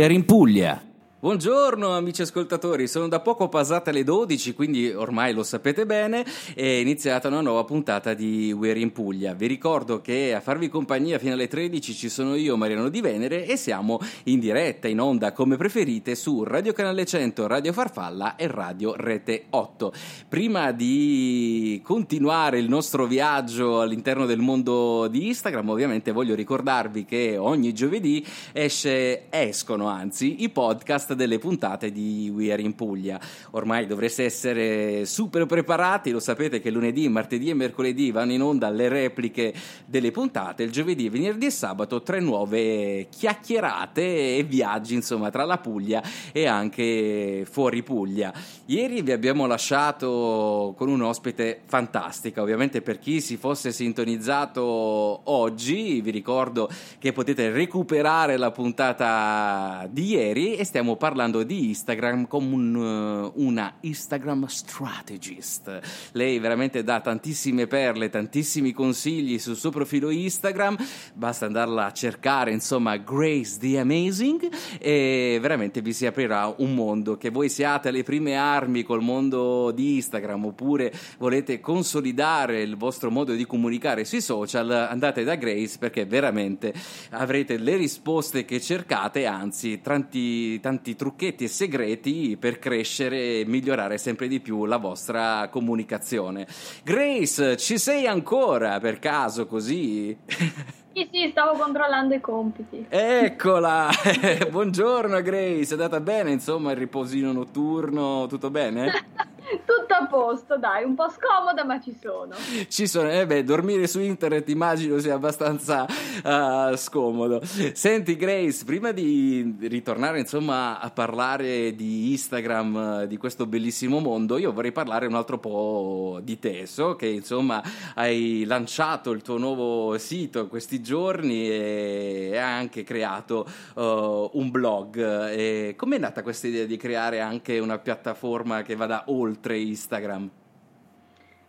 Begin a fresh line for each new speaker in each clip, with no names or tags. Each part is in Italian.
Are in Puglia. Buongiorno amici ascoltatori, sono da poco passate le 12, quindi ormai lo sapete bene, è iniziata una nuova puntata di We're in Puglia. Vi ricordo che a farvi compagnia fino alle 13 ci sono io, Mariano Di Venere, e siamo in diretta, in onda come preferite su Radio Canale 100, Radio Farfalla e Radio Rete 8. Prima di continuare il nostro viaggio all'interno del mondo di Instagram, ovviamente voglio ricordarvi che ogni giovedì esce, escono anzi i podcast delle puntate di We Are in Puglia. Ormai dovreste essere super preparati, lo sapete che lunedì, martedì e mercoledì vanno in onda le repliche delle puntate, il giovedì, venerdì e sabato tre nuove chiacchierate e viaggi insomma tra la Puglia e anche fuori Puglia. Ieri vi abbiamo lasciato con un ospite fantastica, ovviamente per chi si fosse sintonizzato oggi vi ricordo che potete recuperare la puntata di ieri e stiamo parlando di Instagram come un, uh, una Instagram strategist. Lei veramente dà tantissime perle, tantissimi consigli sul suo profilo Instagram, basta andarla a cercare, insomma, Grace the Amazing e veramente vi si aprirà un mondo che voi siate alle prime armi col mondo di Instagram oppure volete consolidare il vostro modo di comunicare sui social, andate da Grace perché veramente avrete le risposte che cercate, anzi tanti, tanti tanti trucchetti e segreti per crescere e migliorare sempre di più la vostra comunicazione. Grace, ci sei ancora per caso così?
Sì, sì, stavo controllando i compiti.
Eccola! Buongiorno Grace, è andata bene insomma il riposino notturno, tutto bene?
Tutto a posto, dai, un po' scomoda, ma ci sono.
Ci sono, eh beh, dormire su internet immagino sia abbastanza uh, scomodo. Senti, Grace, prima di ritornare insomma a parlare di Instagram, di questo bellissimo mondo, io vorrei parlare un altro po' di te. So che insomma hai lanciato il tuo nuovo sito questi giorni e hai anche creato uh, un blog. Com'è nata questa idea di creare anche una piattaforma che vada oltre Instagram?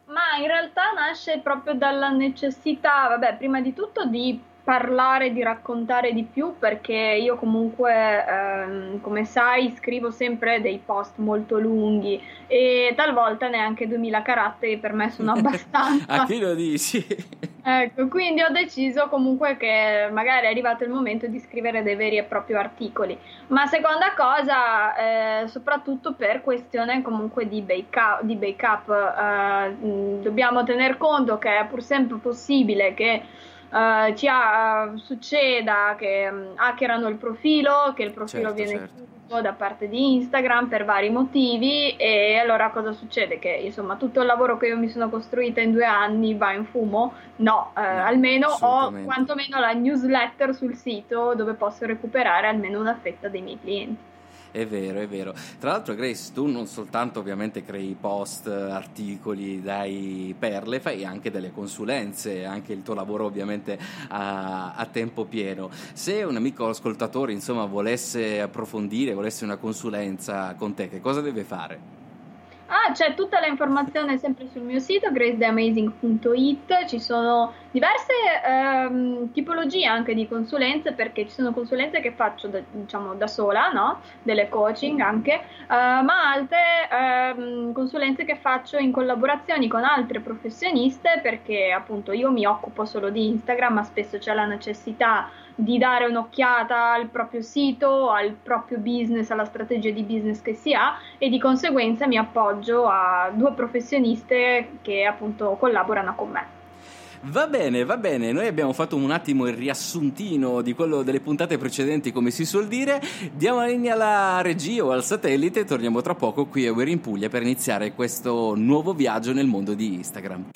Ma in realtà nasce proprio dalla necessità, vabbè, prima di tutto di parlare, di raccontare di più perché io comunque, ehm, come sai, scrivo sempre dei post molto lunghi e talvolta neanche 2000 caratteri per me sono abbastanza.
A chi lo dici?
ecco, quindi ho deciso comunque che magari è arrivato il momento di scrivere dei veri e propri articoli. Ma seconda cosa, eh, soprattutto per questione comunque di backup, di backup eh, dobbiamo tener conto che è pur sempre possibile che uh, ci ha, uh, succeda che um, hackerano il profilo, che il profilo certo, viene certo. chiuso da parte di Instagram per vari motivi e allora cosa succede? Che insomma tutto il lavoro che io mi sono costruita in due anni va in fumo? No, uh, no almeno ho quantomeno la newsletter sul sito dove posso recuperare almeno una fetta dei miei clienti.
È vero, è vero. Tra l'altro, Grace, tu non soltanto ovviamente crei post, articoli, dai perle, fai anche delle consulenze, anche il tuo lavoro ovviamente a, a tempo pieno. Se un amico ascoltatore, insomma, volesse approfondire, volesse una consulenza con te, che cosa deve fare?
Ah, c'è tutta l'informazione sempre sul mio sito gracetheamazing.it, ci sono diverse ehm, tipologie anche di consulenze perché ci sono consulenze che faccio da, diciamo da sola, no? delle coaching anche, eh, ma altre ehm, consulenze che faccio in collaborazione con altre professioniste perché appunto io mi occupo solo di Instagram ma spesso c'è la necessità di dare un'occhiata al proprio sito, al proprio business, alla strategia di business che si ha e di conseguenza mi appoggio a due professioniste che appunto collaborano con me.
Va bene, va bene, noi abbiamo fatto un attimo il riassuntino di quello delle puntate precedenti, come si suol dire. Diamo la linea alla regia o al satellite e torniamo tra poco qui a We're in Puglia per iniziare questo nuovo viaggio nel mondo di Instagram.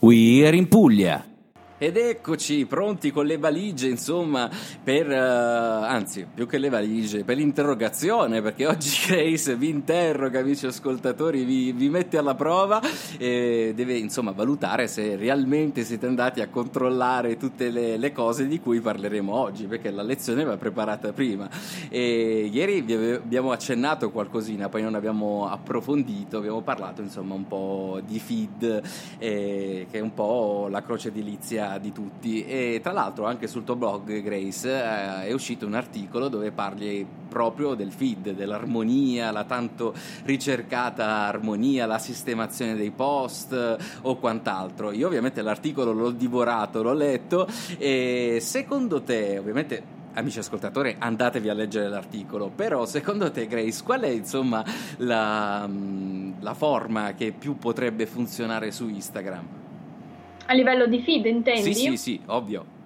We're in Puglia. Ed eccoci pronti con le valigie, insomma, per, uh, anzi, più che le valigie, per l'interrogazione, perché oggi Grace vi interroga, amici ascoltatori, vi, vi mette alla prova e deve, insomma, valutare se realmente siete andati a controllare tutte le, le cose di cui parleremo oggi, perché la lezione va preparata prima. E ieri vi abbiamo accennato qualcosina, poi non abbiamo approfondito, abbiamo parlato, insomma, un po' di feed, eh, che è un po' la croce edilizia di tutti e tra l'altro anche sul tuo blog Grace eh, è uscito un articolo dove parli proprio del feed, dell'armonia, la tanto ricercata armonia, la sistemazione dei post eh, o quant'altro. Io ovviamente l'articolo l'ho divorato, l'ho letto e secondo te, ovviamente amici ascoltatori, andatevi a leggere l'articolo. Però, secondo te, Grace, qual è insomma la, mm, la, forma che più potrebbe funzionare su Instagram?
A livello di feed, intendi?
Sì, sì, sì, ovvio.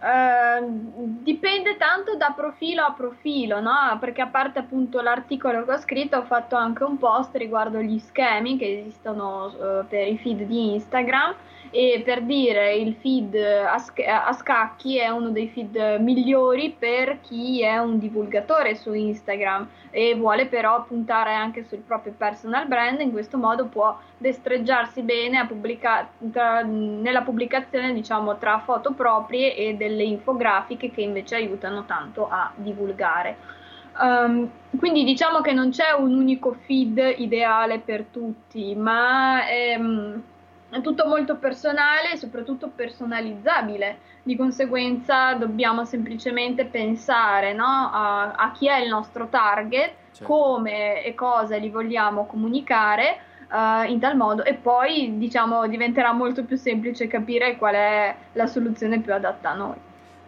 Uh, dipende tanto da profilo a profilo, no? Perché a parte appunto l'articolo che ho scritto, ho fatto anche un post riguardo gli schemi che esistono uh, per i feed di Instagram e per dire il feed a, sc- a, scacchi è uno dei feed migliori per chi è un divulgatore su Instagram e vuole però puntare anche sul proprio personal brand in questo modo può destreggiarsi bene pubblica- tra, nella pubblicazione diciamo tra foto proprie e delle infografiche che invece aiutano tanto a divulgare. Um, quindi diciamo che non c'è un unico feed ideale per tutti, ma ehm, è tutto molto personale e soprattutto personalizzabile, di conseguenza dobbiamo semplicemente pensare no, a, a, chi è il nostro target, certo. come e cosa gli vogliamo comunicare. Uh, in tal modo e poi diciamo diventerà molto più semplice capire qual è la soluzione più adatta a noi.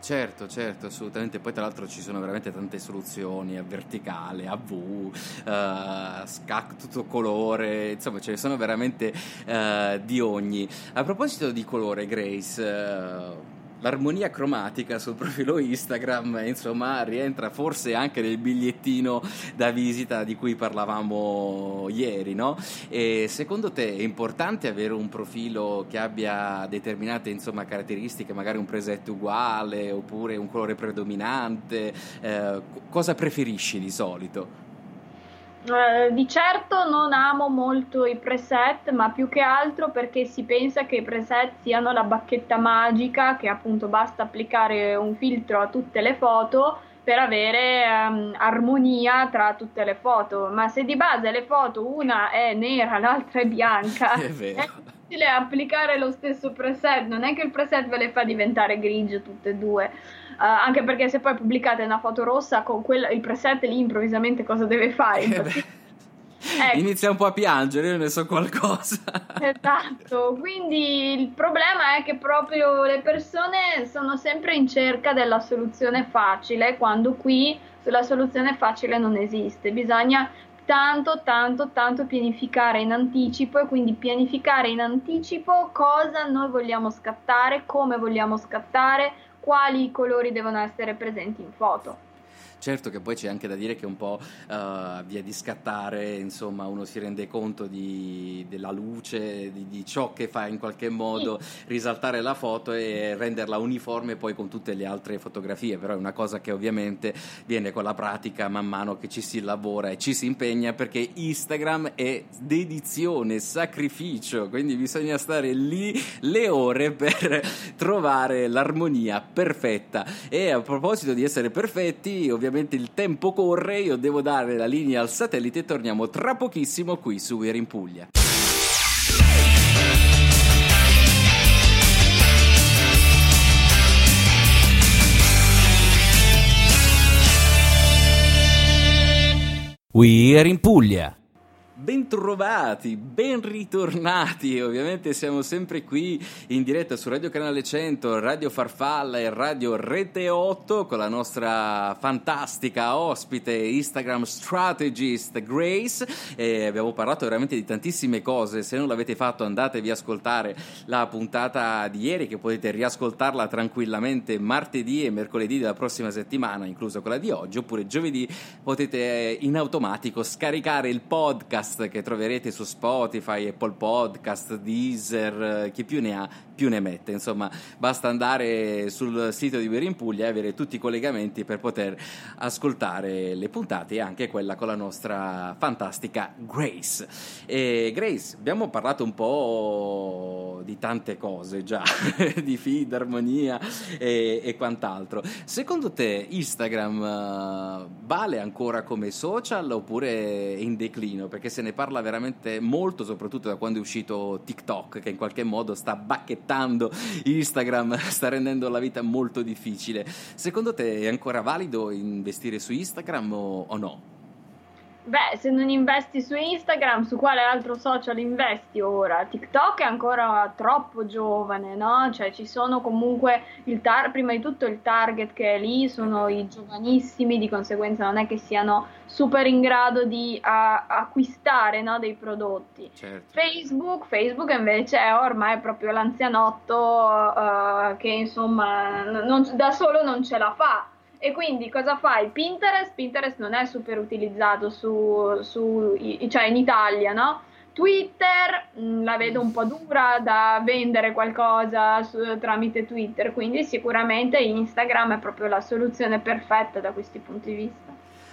Certo, certo, assolutamente. Poi tra l'altro ci sono veramente tante soluzioni a verticale, a V, uh, scac, tutto colore, insomma ce ne sono veramente uh, di ogni. A proposito di colore, Grace, uh, l'armonia cromatica sul profilo Instagram, insomma, rientra forse anche nel bigliettino da visita di cui parlavamo ieri, no? E secondo te è importante avere un profilo che abbia determinate insomma, caratteristiche, magari un preset uguale oppure un colore predominante? Eh, cosa preferisci di solito?
Eh, di certo non amo molto i preset, ma più che altro perché si pensa che i preset siano la bacchetta magica, che appunto basta applicare un filtro a tutte le foto per avere um, armonia tra tutte le foto. Ma se di base le foto una è nera, l'altra è bianca,
è, è
difficile applicare lo stesso preset. Non è che il preset ve le fa diventare grigie tutte e due. Uh, anche perché se poi pubblicate una foto rossa con quel, il preset lì improvvisamente cosa deve fare? Eh
ecco. Inizia un po' a piangere, io ne so qualcosa.
esatto, quindi il problema è che proprio le persone sono sempre in cerca della soluzione facile, quando qui la soluzione facile non esiste. Bisogna tanto, tanto, tanto pianificare in anticipo e quindi pianificare in anticipo cosa noi vogliamo scattare, come vogliamo scattare, quali colori devono essere presenti in foto.
Certo che poi c'è anche da dire che un po' uh, via di scattare, insomma, uno si rende conto di, della luce, di, di, ciò che fa in qualche modo risaltare la foto e renderla uniforme poi con tutte le altre fotografie, però è una cosa che ovviamente viene con la pratica man mano che ci si lavora e ci si impegna perché Instagram è dedizione, sacrificio, quindi bisogna stare lì le ore per trovare l'armonia perfetta. E a proposito di essere perfetti, ovviamente ovviamente il tempo corre, io devo dare la linea al satellite e torniamo tra pochissimo qui su We're in Puglia. We're in Puglia. Bentrovati, ben ritornati, ovviamente siamo sempre qui in diretta su Radio Canale 100, Radio Farfalla e Radio Rete 8 con la nostra fantastica ospite Instagram strategist Grace. E abbiamo parlato veramente di tantissime cose, se non l'avete fatto andatevi a ascoltare la puntata di ieri che potete riascoltarla tranquillamente martedì e mercoledì della prossima settimana, incluso quella di oggi, oppure giovedì potete in automatico scaricare il podcast podcast che troverete su Spotify, Apple Podcast, Deezer, chi più ne ha più ne mette. Insomma, basta andare sul sito di in Puglia e avere tutti i collegamenti per poter ascoltare le puntate e anche quella con la nostra fantastica Grace. E Grace, abbiamo parlato un po' di tante cose già, di feed, armonia e, e, quant'altro. Secondo te Instagram uh, vale ancora come social oppure è in declino? Perché se ne parla veramente molto, soprattutto da quando è uscito TikTok, che in qualche modo sta bacchettando Instagram sta rendendo la vita molto difficile. Secondo te è ancora valido investire su Instagram o, o no?
Beh, se non investi su Instagram, su quale altro social investi ora? TikTok è ancora troppo giovane, no? Cioè ci sono comunque il tar- prima di tutto il target che è lì, sono i giovanissimi, di conseguenza non è che siano super in grado di a- acquistare no, dei prodotti.
Certo.
Facebook, Facebook invece è ormai proprio l'anzianotto uh, che insomma non, da solo non ce la fa e quindi cosa fai? Pinterest, Pinterest non è super utilizzato su, su cioè in Italia, no? Twitter mm, la vedo un po' dura da vendere qualcosa su, tramite Twitter, quindi sicuramente Instagram è proprio la soluzione perfetta da questi punti di vista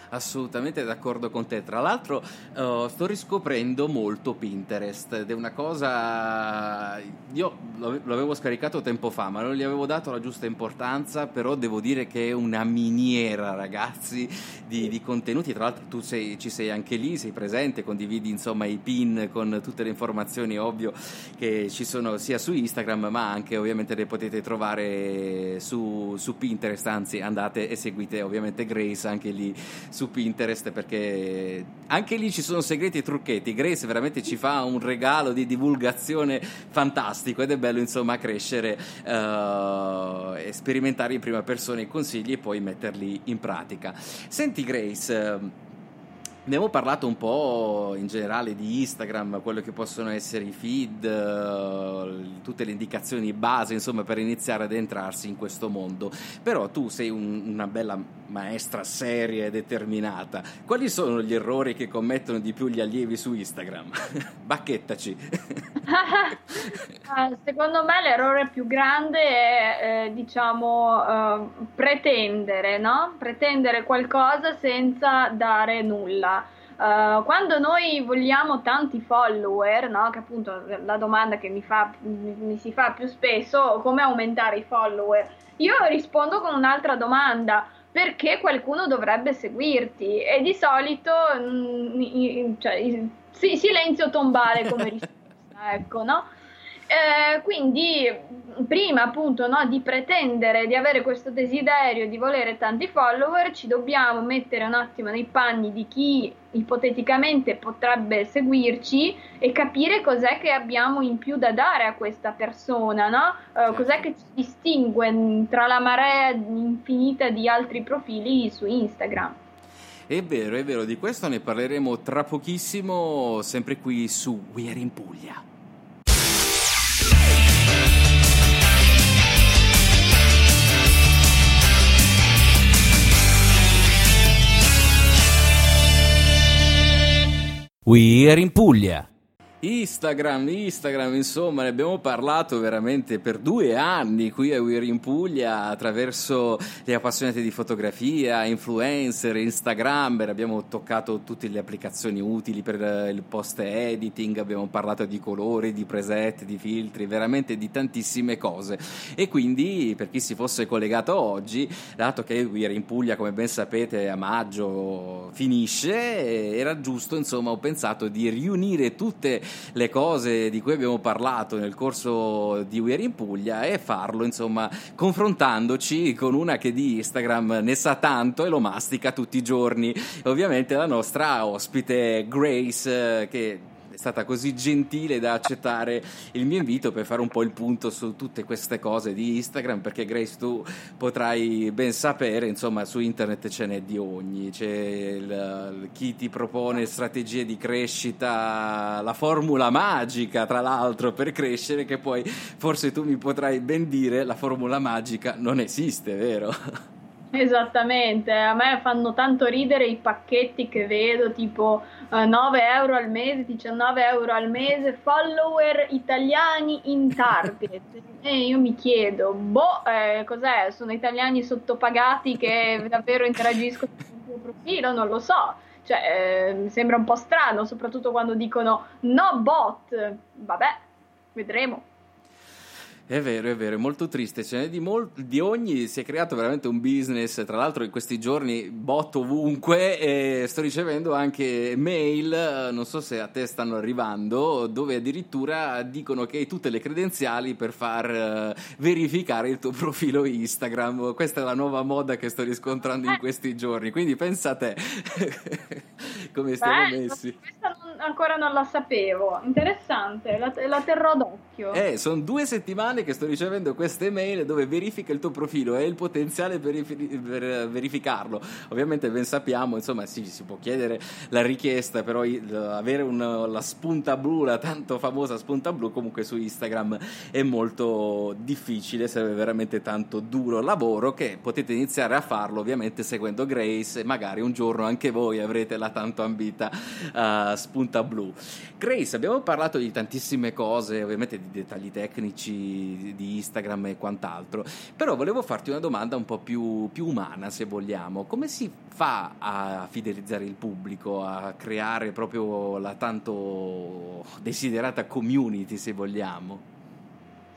assolutamente d'accordo con te. Tra l'altro, uh, sto riscoprendo molto Pinterest ed è una cosa. Io l'avevo scaricato tempo fa, ma non gli avevo dato la giusta importanza. Però devo dire che è una miniera, ragazzi, di, di contenuti. Tra l'altro, tu sei, ci sei anche lì, sei presente, condividi insomma i pin con tutte le informazioni, ovvio, che ci sono sia su Instagram, ma anche ovviamente le potete trovare su, su Pinterest. Anzi, andate e seguite ovviamente Grace anche lì su Pinterest perché anche lì ci sono segreti e trucchetti. Grace veramente ci fa un regalo di divulgazione fantastico ed è bello insomma crescere, uh, sperimentare in prima persona i consigli e poi metterli in pratica. Senti Grace. Abbiamo parlato un po' in generale di Instagram, quello che possono essere i feed, uh, tutte le indicazioni base, insomma, per iniziare ad entrarsi in questo mondo. Però tu sei un, una bella maestra seria e determinata. Quali sono gli errori che commettono di più gli allievi su Instagram? Bacchettaci.
Ah, secondo me l'errore più grande è, eh, diciamo, eh, pretendere, no? Pretendere qualcosa senza dare nulla. Uh, quando noi vogliamo tanti follower, no? che appunto la domanda che mi, fa, mi, mi, si fa più spesso, come aumentare i follower? Io rispondo con un'altra domanda, perché qualcuno dovrebbe seguirti? E di solito, mh, mm, cioè, silenzio tombale come risposta, ecco, no? Eh, quindi prima appunto no, di pretendere di avere questo desiderio di volere tanti follower ci dobbiamo mettere un attimo nei panni di chi ipoteticamente potrebbe seguirci e capire cos'è che abbiamo in più da dare a questa persona, no? Uh, cos'è che ci distingue tra la marea infinita di altri profili su Instagram.
È vero, è vero, di questo ne parleremo tra pochissimo, sempre qui su We Are in Puglia. We are in Puglia. Instagram, Instagram, insomma, ne abbiamo parlato veramente per due anni qui a We're in Puglia attraverso gli appassionati di fotografia, influencer, Instagrammer, abbiamo toccato tutte le applicazioni utili per il post editing, abbiamo parlato di colori, di preset, di filtri, veramente di tantissime cose. E quindi per chi si fosse collegato oggi, dato che We're in Puglia, come ben sapete, a maggio finisce, era giusto, insomma, ho pensato di riunire tutte le cose di cui abbiamo parlato nel corso di We're in Puglia e farlo, insomma, confrontandoci con una che di Instagram ne sa tanto e lo mastica tutti i giorni. Ovviamente la nostra ospite Grace, che stata così gentile da accettare il mio invito per fare un po' il punto su tutte queste cose di Instagram, perché Grace tu potrai ben sapere, insomma, su internet ce n'è di ogni, c'è il, chi ti propone strategie di crescita, la formula magica, tra l'altro, per crescere, che poi forse tu mi potrai ben dire, la formula magica non esiste, vero?
Esattamente, a me fanno tanto ridere i pacchetti che vedo, tipo uh, 9 euro al mese, 19 euro al mese, follower italiani in target. e io mi chiedo, boh, eh, cos'è? Sono italiani sottopagati che davvero interagiscono con il tuo profilo? Non lo so. Cioè, eh, mi sembra un po' strano, soprattutto quando dicono no bot. Vabbè, vedremo.
È vero, è vero, è molto triste, ce n'è di, mol- di, ogni, si è creato veramente un business, tra l'altro in questi giorni bot ovunque e sto ricevendo anche mail, non so se a te stanno arrivando, dove addirittura dicono che hai tutte le credenziali per far uh, verificare il tuo profilo Instagram, questa è la nuova moda che sto riscontrando in eh. questi giorni, quindi pensa a te come stiamo Beh, messi.
Questa non, ancora non la sapevo, interessante, la, la terrò d'occhio.
Eh, sono due settimane che sto ricevendo queste mail dove verifica il tuo profilo e il potenziale per, per verificarlo. Ovviamente ben sappiamo, insomma, sì, si può chiedere la richiesta, però avere un, la spunta blu, la tanto famosa spunta blu, comunque su Instagram è molto difficile, serve veramente tanto duro lavoro che potete iniziare a farlo ovviamente seguendo Grace e magari un giorno anche voi avrete la tanto ambita uh, spunta blu. Grace, abbiamo parlato di tantissime cose, ovviamente di dettagli tecnici di, Instagram e quant'altro. Però volevo farti una domanda un po' più, più umana, se vogliamo. Come si fa a fidelizzare il pubblico, a creare proprio la tanto desiderata community, se vogliamo?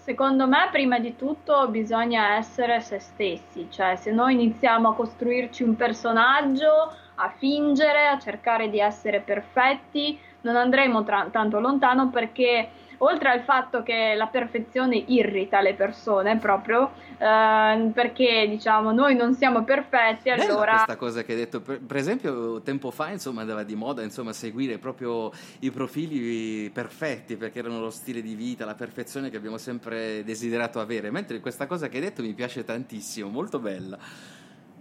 Secondo me, prima di tutto, bisogna essere se stessi, cioè se noi iniziamo a costruirci un personaggio, a fingere, a cercare di essere perfetti, non andremo tra- tanto lontano perché oltre al fatto che la perfezione irrita le persone proprio eh, perché diciamo noi non siamo perfetti
Bella
allora
questa cosa che hai detto. Per, per, esempio tempo fa insomma andava di moda insomma seguire proprio i profili perfetti perché erano lo stile di vita la perfezione che abbiamo sempre desiderato avere. Mentre questa cosa che hai detto mi piace tantissimo molto bella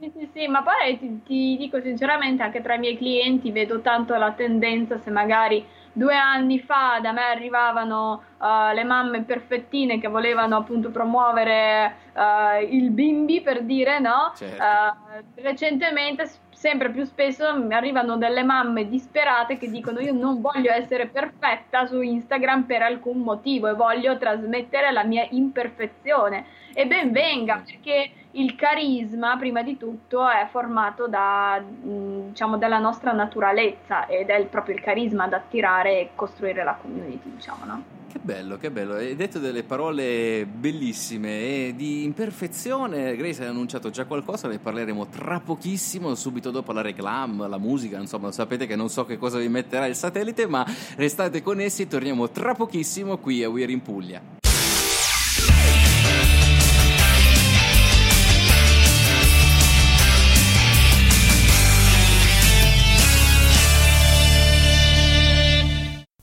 sì, sì, sì, ma poi ti, ti, dico sinceramente, anche tra i miei clienti vedo tanto la tendenza, se magari due anni fa da me arrivavano uh, le mamme perfettine che volevano appunto promuovere uh, il bimbi, per dire, no? Certo. Uh, recentemente sempre più spesso mi arrivano delle mamme disperate che dicono io non voglio essere perfetta su Instagram per alcun motivo e voglio trasmettere la mia imperfezione e ben venga perché il carisma prima di tutto è formato da, diciamo, dalla nostra naturalezza ed è proprio il carisma ad attirare e costruire la community diciamo no?
Che bello, che bello. Hai detto delle parole bellissime e di imperfezione. Grace ha annunciato già qualcosa, ne parleremo tra pochissimo, subito dopo la reclam, la musica, insomma, sapete che non so che cosa vi metterà il satellite, ma restate connessi, torniamo tra pochissimo qui a We're in Puglia.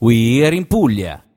We're in Puglia.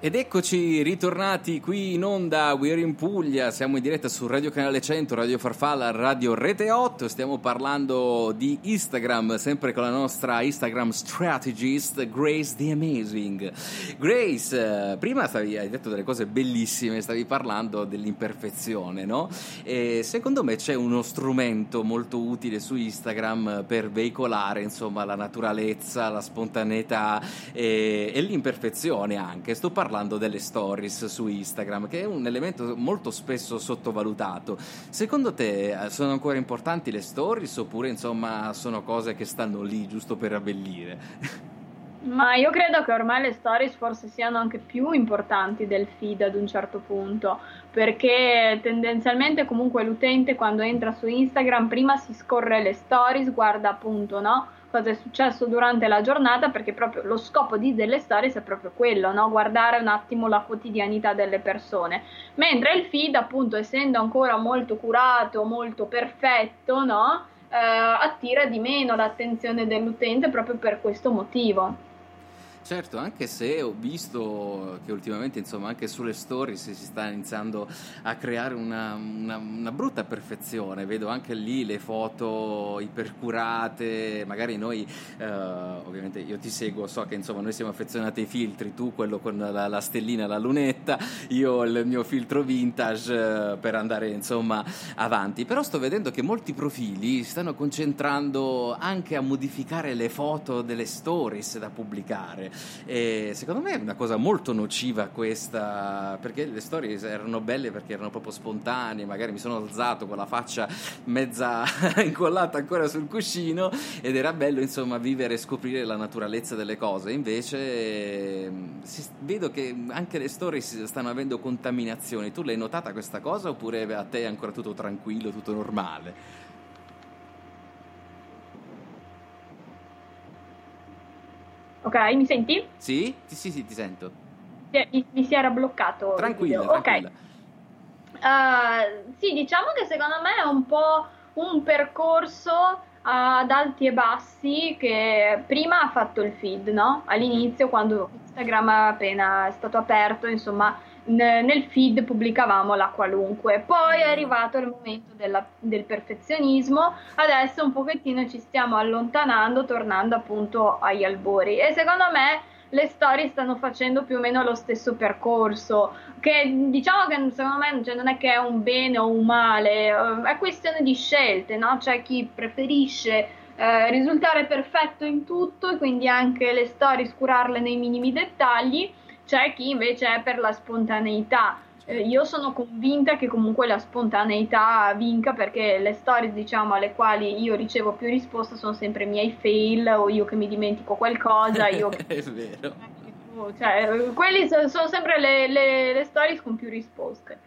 Ed eccoci ritornati qui in onda, We're in Puglia, siamo in diretta su Radio Canale 100, Radio Farfalla, Radio Rete 8, stiamo parlando di Instagram, sempre con la nostra Instagram strategist Grace the Amazing. Grace, prima stavi, hai detto delle cose bellissime, stavi parlando dell'imperfezione, no? E secondo me c'è uno strumento molto utile su Instagram per veicolare, insomma, la naturalezza, la spontaneità e, e l'imperfezione anche. Sto parlando parlando delle stories su Instagram, che è un elemento molto spesso sottovalutato. Secondo te eh, sono ancora importanti le stories oppure insomma sono cose che stanno lì giusto per abbellire?
Ma io credo che ormai le stories forse siano anche più importanti del feed ad un certo punto, perché tendenzialmente comunque l'utente quando entra su Instagram prima si scorre le stories, guarda appunto no? Cosa è successo durante la giornata, perché proprio lo scopo di delle stories è proprio quello, no? guardare un attimo la quotidianità delle persone. Mentre il feed, appunto, essendo ancora molto curato, molto perfetto, no? eh, attira di meno l'attenzione dell'utente proprio per questo motivo.
Certo, anche se ho visto che ultimamente, insomma, anche sulle stories si sta iniziando a creare una, una, una, brutta perfezione. Vedo anche lì le foto ipercurate. Magari noi, eh, ovviamente, io ti seguo, so che insomma noi siamo affezionati ai filtri. Tu quello con la, la stellina, la lunetta, io il mio filtro vintage eh, per andare insomma avanti. Però sto vedendo che molti profili stanno concentrando anche a modificare le foto delle stories da pubblicare. E secondo me è una cosa molto nociva questa, perché le storie erano belle perché erano proprio spontanee, magari mi sono alzato con la faccia mezza incollata ancora sul cuscino ed era bello insomma vivere e scoprire la naturalezza delle cose. Invece si, vedo che anche le storie stanno avendo contaminazioni. Tu l'hai notata questa cosa oppure a te è ancora tutto tranquillo, tutto normale?
Ok, mi senti?
Sì, sì, sì, sì ti sento.
Mi, mi si era bloccato.
Tranquilla, tranquilla.
Ok. Uh, sì, diciamo che secondo me è un po' un percorso ad alti e bassi che prima ha fatto il feed, no? All'inizio, quando Instagram appena è stato aperto, insomma, nel feed pubblicavamo la qualunque. Poi è arrivato il momento della, del perfezionismo, adesso un pochettino ci stiamo allontanando, tornando appunto agli albori. E secondo me le storie stanno facendo più o meno lo stesso percorso, che diciamo che secondo me cioè, non è che è un bene o un male, eh, è questione di scelte, no? C'è chi preferisce eh, risultare perfetto in tutto e quindi anche le storie scurarle nei minimi dettagli c'è chi invece è per la spontaneità. Eh, io sono convinta che comunque la spontaneità vinca perché le storie diciamo alle quali io ricevo più risposta sono sempre i miei fail o io che mi dimentico qualcosa io che...
è vero.
Cioè, quelli sono, sono sempre le, le, le stories con più risposte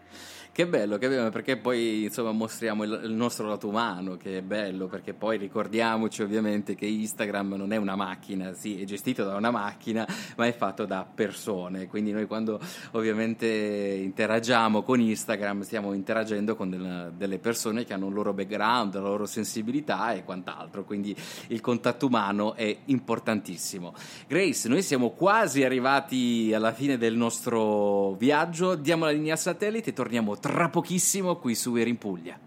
che bello, che bello, perché poi insomma mostriamo il, il, nostro lato umano, che è bello, perché poi ricordiamoci ovviamente che Instagram non è una macchina, sì, è gestito da una macchina, ma è fatto da persone, quindi noi quando ovviamente interagiamo con Instagram stiamo interagendo con del, delle persone che hanno un loro background, la loro sensibilità e quant'altro, quindi il contatto umano è importantissimo. Grace, noi siamo quasi arrivati alla fine del nostro viaggio, diamo la linea satellite e torniamo tra pochissimo qui su Eri in Puglia.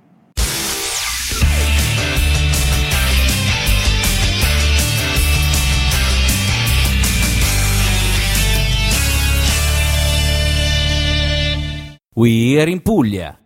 We are in Puglia.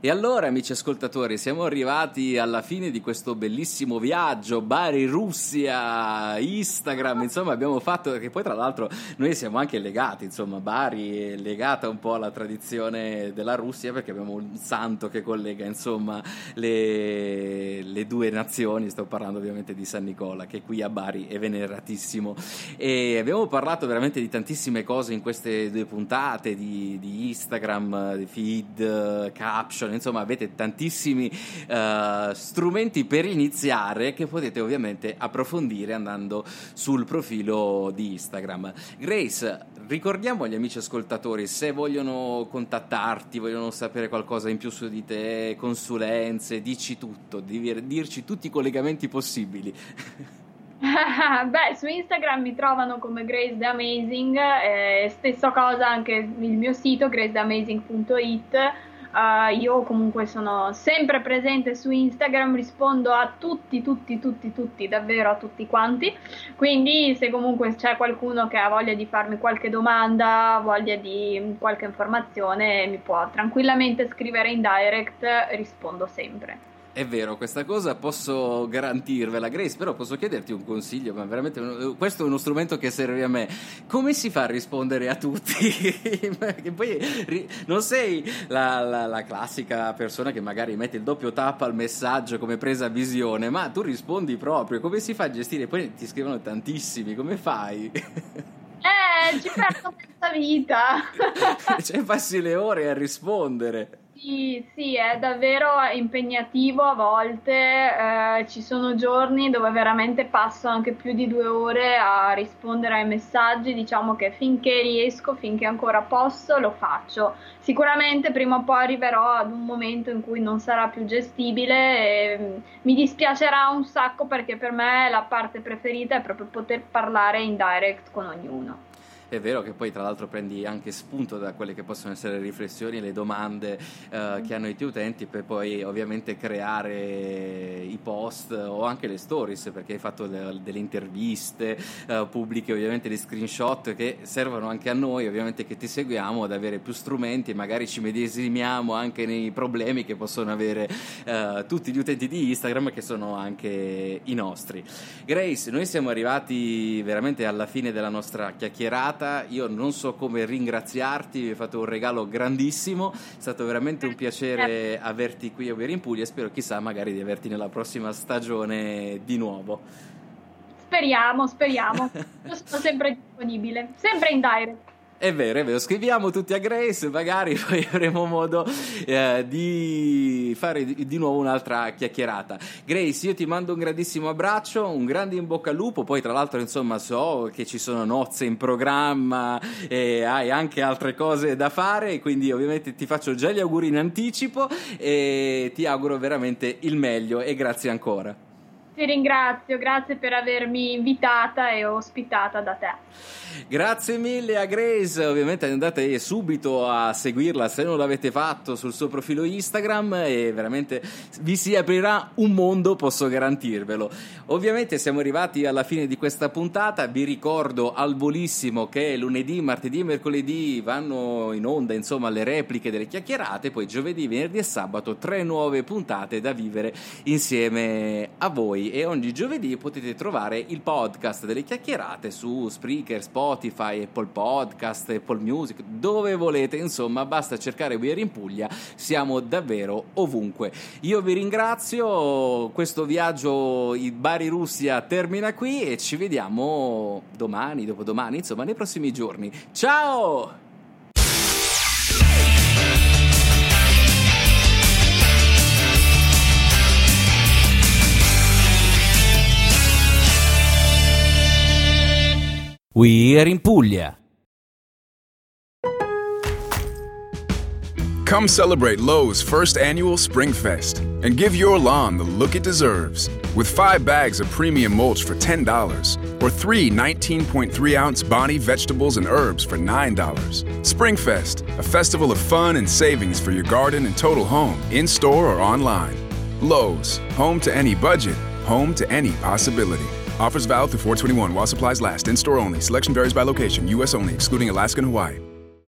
E allora, amici ascoltatori, siamo arrivati alla fine di questo bellissimo viaggio, Bari, Russia, Instagram, insomma abbiamo fatto, che poi tra l'altro noi siamo anche legati, insomma Bari è legata un po' alla tradizione della Russia perché abbiamo un santo che collega insomma le, le due nazioni, sto parlando ovviamente di San Nicola che qui a Bari è veneratissimo. E abbiamo parlato veramente di tantissime cose in queste due puntate, di, di Instagram, di feed, caption, Notion, insomma avete tantissimi uh, strumenti per iniziare che potete ovviamente approfondire andando sul profilo di Instagram. Grace, ricordiamo agli amici ascoltatori se vogliono contattarti, vogliono sapere qualcosa in più su di te, consulenze, dici tutto, dirci tutti i collegamenti possibili.
Beh, su Instagram mi trovano come Grace the Amazing, eh, stessa cosa anche il mio sito gracetheamazing.it Uh, io comunque sono sempre presente su Instagram, rispondo a tutti, tutti, tutti, tutti, davvero a tutti quanti. Quindi se comunque c'è qualcuno che ha voglia di farmi qualche domanda, voglia di qualche informazione, mi può tranquillamente scrivere in direct, rispondo sempre.
È vero, questa cosa posso garantirvela, Grace, però posso chiederti un consiglio, ma veramente questo è uno strumento che serve a me. Come si fa a rispondere a tutti? Perché poi non sei la, la, la, classica persona che magari mette il doppio tap al messaggio come presa visione, ma tu rispondi proprio. Come si fa a gestire? Poi ti scrivono tantissimi, come fai?
Eh, ci perdo questa vita.
cioè, passi le ore a rispondere.
Sì, sì, è davvero impegnativo a volte, eh, ci sono giorni dove veramente passo anche più di due ore a rispondere ai messaggi, diciamo che finché riesco, finché ancora posso, lo faccio. Sicuramente prima o poi arriverò ad un momento in cui non sarà più gestibile e mm, mi dispiacerà un sacco perché per me la parte preferita è proprio poter parlare in direct con ognuno.
È vero che poi tra l'altro prendi anche spunto da quelle che possono essere le riflessioni e le domande eh, che hanno i tuoi utenti per poi ovviamente creare i post o anche le stories perché hai fatto le, delle interviste eh, pubbliche ovviamente dei screenshot che servono anche a noi ovviamente che ti seguiamo ad avere più strumenti e magari ci medesimiamo anche nei problemi che possono avere eh, tutti gli utenti di Instagram che sono anche i nostri. Grace, noi siamo arrivati veramente alla fine della nostra chiacchierata puntata. Io non so come ringraziarti, mi hai fatto un regalo grandissimo. È stato veramente un piacere averti qui a Bere in Puglia e spero, chissà, magari di averti nella prossima stagione di nuovo.
Speriamo, speriamo. Io sono sempre disponibile, sempre in direct.
È vero, è vero, scriviamo tutti a Grace, magari poi avremo modo eh, di fare di, di, nuovo un'altra chiacchierata. Grace, io ti mando un grandissimo abbraccio, un grande in bocca al lupo, poi tra l'altro insomma so che ci sono nozze in programma e hai anche altre cose da fare, quindi ovviamente ti faccio già gli auguri in anticipo e ti auguro veramente il meglio e grazie ancora.
Ti ringrazio, grazie per avermi invitata e ospitata da te.
Grazie mille a Grace, ovviamente andate subito a seguirla se non l'avete fatto sul suo profilo Instagram e veramente vi si aprirà un mondo, posso garantirvelo. Ovviamente siamo arrivati alla fine di questa puntata, vi ricordo al volissimo che lunedì, martedì e mercoledì vanno in onda insomma le repliche delle chiacchierate, poi giovedì, venerdì e sabato tre nuove puntate da vivere insieme a voi e ogni giovedì potete trovare il podcast delle chiacchierate su Spreaker, Spotify, Apple Podcast, Apple Music, dove volete, insomma, basta cercare We Are in Puglia, siamo davvero ovunque. Io vi ringrazio, questo viaggio in Bari Russia termina qui e ci vediamo domani, dopodomani, insomma, nei prossimi giorni. Ciao! We are in Puglia.
Come celebrate Lowe's first annual Spring Fest and give your lawn the look it deserves with five bags of premium mulch for $10 or three 19.3 ounce Bonnie vegetables and herbs for $9. Springfest, a festival of fun and savings for your garden and total home, in store or online. Lowe's, home to any budget, home to any possibility. Offers valid through 421 while supplies last. In store only. Selection varies by location. U.S. only, excluding Alaska and Hawaii.